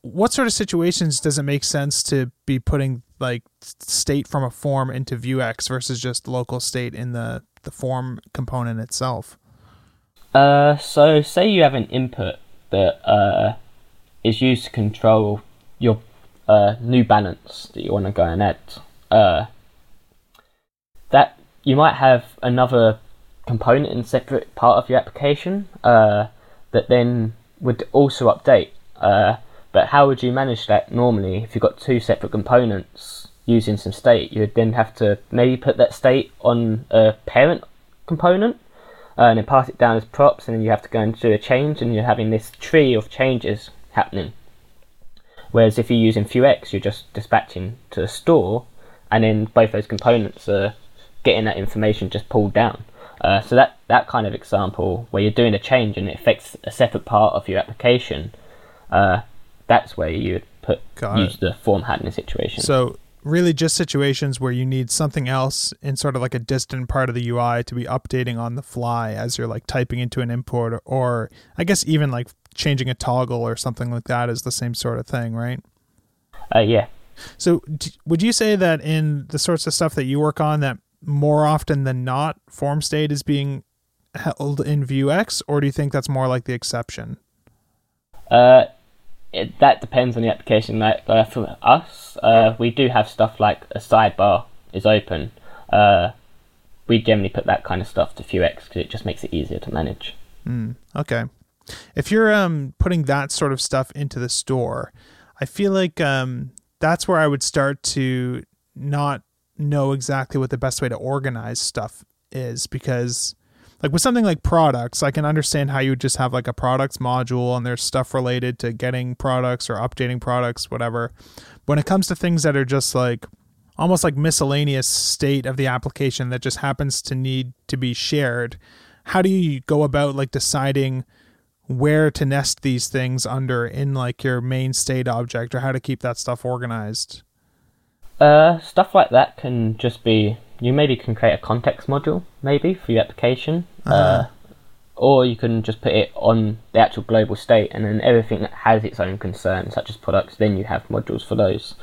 what sort of situations does it make sense to be putting like state from a form into Vuex versus just local state in the the form component itself? Uh, so say you have an input that uh, is used to control your uh, new balance that you want to go and add. Uh, that you might have another component in separate part of your application uh, that then would also update. Uh, but how would you manage that normally if you've got two separate components using some state? You would then have to maybe put that state on a parent component uh, and then pass it down as props, and then you have to go and do a change, and you're having this tree of changes happening. Whereas if you're using Vuex, you're just dispatching to a store, and then both those components are getting that information just pulled down. Uh, so that that kind of example where you're doing a change and it affects a separate part of your application, uh, that's where you would put Got use it. the form handling situation. So really just situations where you need something else in sort of like a distant part of the UI to be updating on the fly as you're like typing into an import or, or I guess even like changing a toggle or something like that is the same sort of thing, right? Uh, yeah. So d- would you say that in the sorts of stuff that you work on that more often than not form state is being held in Vuex or do you think that's more like the exception? Uh, it, that depends on the application. Like uh, for us, uh, we do have stuff like a sidebar is open. Uh, we generally put that kind of stuff to Vuex because it just makes it easier to manage. Mm, okay, if you're um, putting that sort of stuff into the store, I feel like um, that's where I would start to not know exactly what the best way to organize stuff is because like with something like products, I can understand how you would just have like a products module and there's stuff related to getting products or updating products, whatever. When it comes to things that are just like almost like miscellaneous state of the application that just happens to need to be shared, how do you go about like deciding where to nest these things under in like your main state object or how to keep that stuff organized? Uh, stuff like that can just be you maybe can create a context module maybe for your application. Uh-huh. Uh, or you can just put it on the actual global state, and then everything that has its own concerns, such as products, then you have modules for those.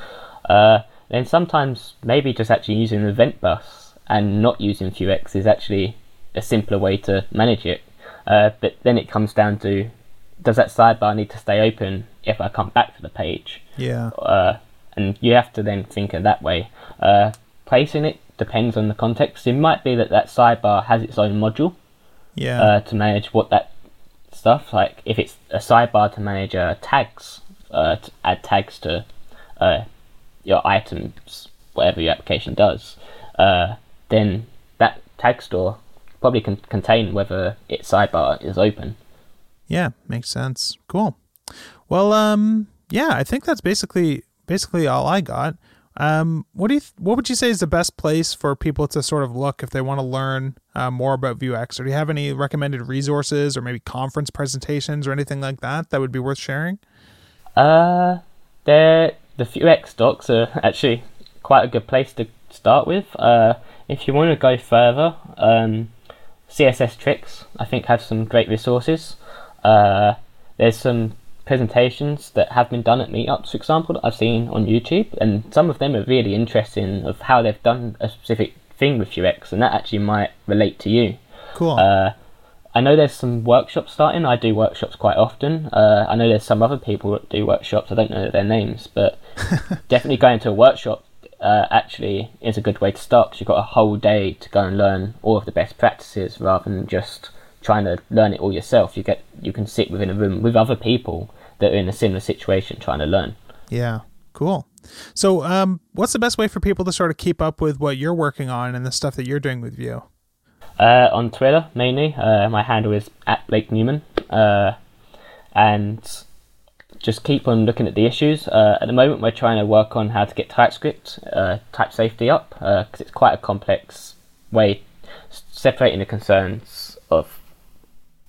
Uh, then sometimes maybe just actually using an event bus and not using Vuex is actually a simpler way to manage it. Uh, but then it comes down to does that sidebar need to stay open if I come back to the page? Yeah. Uh, and you have to then think of that way. Uh, placing it depends on the context. It might be that that sidebar has its own module Yeah. uh, to manage what that stuff. Like if it's a sidebar to manage uh, tags, uh, to add tags to uh, your items, whatever your application does, uh, then that tag store probably can contain whether its sidebar is open. Yeah, makes sense. Cool. Well, um, yeah, I think that's basically basically all I got. Um, what do you th- what would you say is the best place for people to sort of look if they want to learn uh, more about Vuex? Or do you have any recommended resources or maybe conference presentations or anything like that that would be worth sharing? Uh, there the Vuex docs are actually quite a good place to start with. Uh, if you want to go further, um, CSS Tricks I think have some great resources. Uh, there's some presentations that have been done at meetups, for example, that I've seen on YouTube, and some of them are really interesting of how they've done a specific thing with Vuex, and that actually might relate to you. Cool. Uh, I know there's some workshops starting. I do workshops quite often. Uh, I know there's some other people that do workshops. I don't know their names, but definitely going to a workshop uh, actually is a good way to start because you've got a whole day to go and learn all of the best practices rather than just trying to learn it all yourself. You get you can sit within a room with other people that are in a similar situation trying to learn. yeah. Cool. So, um, what's the best way for people to sort of keep up with what you're working on and the stuff that you're doing with Vue? Uh, on Twitter mainly, uh, my handle is at Blake Newman, uh, and just keep on looking at the issues. Uh, at the moment, we're trying to work on how to get TypeScript uh, type safety up because it's quite a complex way separating the concerns of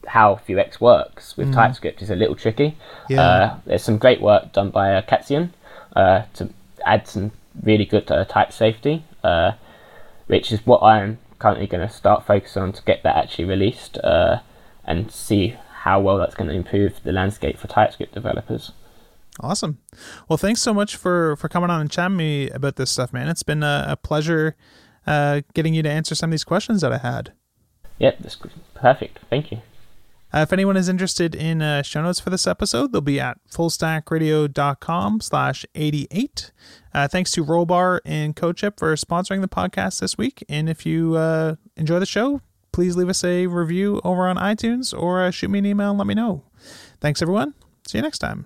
how Vuex works with TypeScript is a little tricky. Yeah. Uh, there's some great work done by uh, Katashin uh, to add some really good uh, type safety, uh, which is what I'm currently going to start focusing on to get that actually released uh, and see how well that's going to improve the landscape for TypeScript developers. Awesome. Well, thanks so much for for coming on and chatting me about this stuff, man. It's been a, a pleasure uh, getting you to answer some of these questions that I had. Yep, that's perfect. Thank you. Uh, if anyone is interested in uh, show notes for this episode, they'll be at fullstackradio.com slash 88. Uh, thanks to Rollbar and Codeship for sponsoring the podcast this week. And if you uh, enjoy the show, please leave us a review over on iTunes or uh, shoot me an email and let me know. Thanks, everyone. See you next time.